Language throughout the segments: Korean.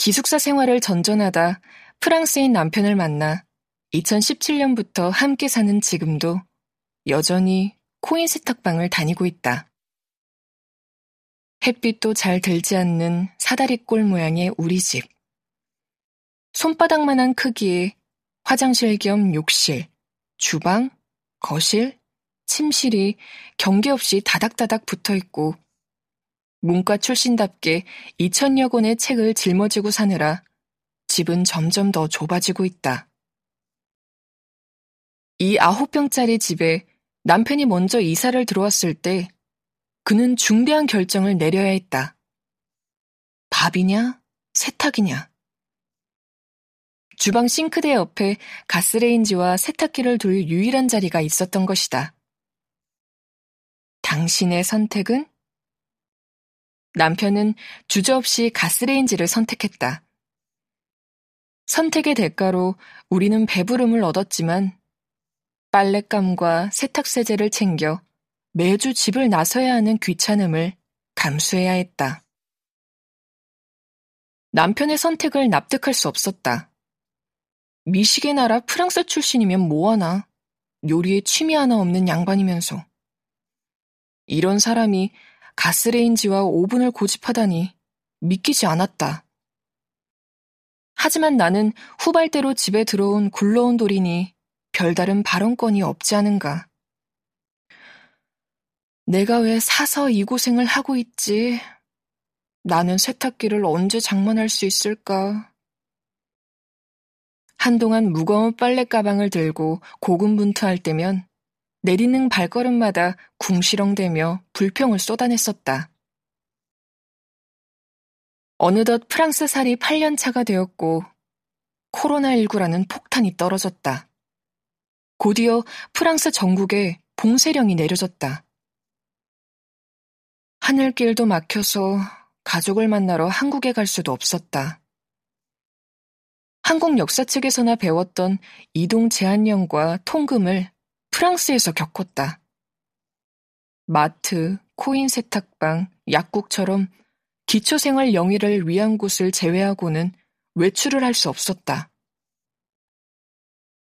기숙사 생활을 전전하다 프랑스인 남편을 만나 2017년부터 함께 사는 지금도 여전히 코인 세탁방을 다니고 있다. 햇빛도 잘 들지 않는 사다리꼴 모양의 우리 집. 손바닥만한 크기의 화장실 겸 욕실, 주방, 거실, 침실이 경계 없이 다닥다닥 붙어 있고 문과 출신답게 2천여 권의 책을 짊어지고 사느라 집은 점점 더 좁아지고 있다. 이 아홉 평짜리 집에 남편이 먼저 이사를 들어왔을 때 그는 중대한 결정을 내려야 했다. 밥이냐, 세탁이냐. 주방 싱크대 옆에 가스레인지와 세탁기를 둘 유일한 자리가 있었던 것이다. 당신의 선택은? 남편은 주저없이 가스레인지를 선택했다. 선택의 대가로 우리는 배부름을 얻었지만 빨랫감과 세탁세제를 챙겨 매주 집을 나서야 하는 귀찮음을 감수해야 했다. 남편의 선택을 납득할 수 없었다. 미식의 나라 프랑스 출신이면 뭐하나 요리에 취미 하나 없는 양반이면서 이런 사람이 가스레인지와 오븐을 고집하다니 믿기지 않았다. 하지만 나는 후발대로 집에 들어온 굴러온 돌이니 별다른 발언권이 없지 않은가. 내가 왜 사서 이 고생을 하고 있지? 나는 세탁기를 언제 장만할 수 있을까? 한동안 무거운 빨래 가방을 들고 고군분투할 때면 내리는 발걸음마다 궁시렁대며 불평을 쏟아냈었다. 어느덧 프랑스 살이 8년 차가 되었고 코로나19라는 폭탄이 떨어졌다. 곧이어 프랑스 전국에 봉쇄령이 내려졌다. 하늘길도 막혀서 가족을 만나러 한국에 갈 수도 없었다. 한국 역사 측에서나 배웠던 이동 제한령과 통금을 프랑스에서 겪었다. 마트, 코인 세탁방, 약국처럼 기초생활 영위를 위한 곳을 제외하고는 외출을 할 수 없었다.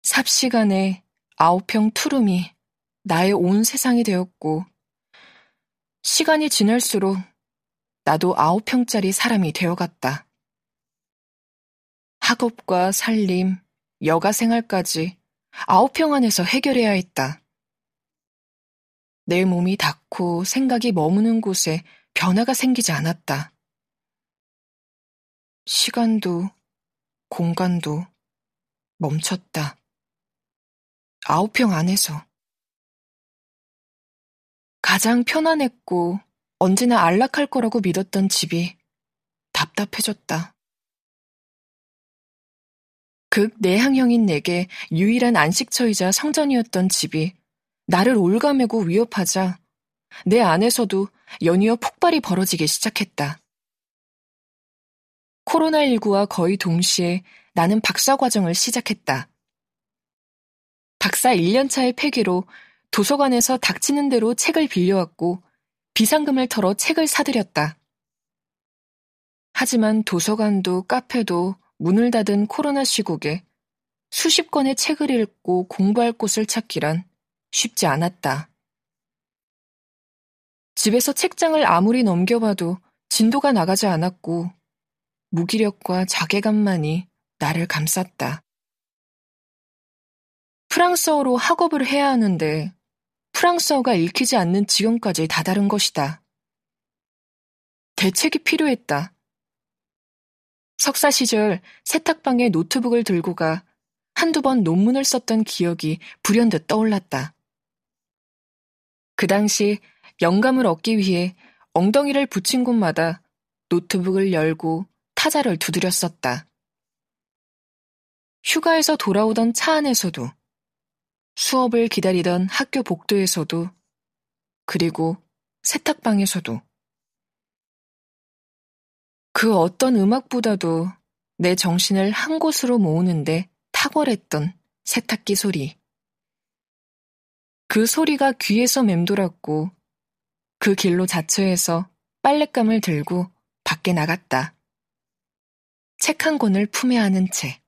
삽시간에 아홉평 투룸이 나의 온 세상이 되었고, 시간이 지날수록 나도 아홉평짜리 사람이 되어갔다. 학업과 살림, 여가 생활까지 아홉 평 안에서 해결해야 했다. 내 몸이 닿고 생각이 머무는 곳에 변화가 생기지 않았다. 시간도 공간도 멈췄다. 아홉 평 안에서. 가장 편안했고 언제나 안락할 거라고 믿었던 집이 답답해졌다. 극 내향형인 내게 유일한 안식처이자 성전이었던 집이 나를 올가매고 위협하자 내 안에서도 연이어 폭발이 벌어지기 시작했다. 코로나19와 거의 동시에 나는 박사 과정을 시작했다. 박사 1년차의 폐기로 도서관에서 닥치는 대로 책을 빌려왔고 비상금을 털어 책을 사들였다. 하지만 도서관도 카페도 문을 닫은 코로나 시국에 수십 권의 책을 읽고 공부할 곳을 찾기란 쉽지 않았다. 집에서 책장을 아무리 넘겨봐도 진도가 나가지 않았고 무기력과 자괴감만이 나를 감쌌다. 프랑스어로 학업을 해야 하는데 프랑스어가 읽히지 않는 지경까지 다다른 것이다. 대책이 필요했다. 석사 시절 세탁방에 노트북을 들고 가 한두 번 논문을 썼던 기억이 불현듯 떠올랐다. 그 당시 영감을 얻기 위해 엉덩이를 붙인 곳마다 노트북을 열고 타자를 두드렸었다. 휴가에서 돌아오던 차 안에서도, 수업을 기다리던 학교 복도에서도, 그리고 세탁방에서도. 그 어떤 음악보다도 내 정신을 한 곳으로 모으는데 탁월했던 세탁기 소리. 그 소리가 귀에서 맴돌았고 그 길로 자처해서 빨랫감을 들고 밖에 나갔다. 책 한 권을 품에 안은 채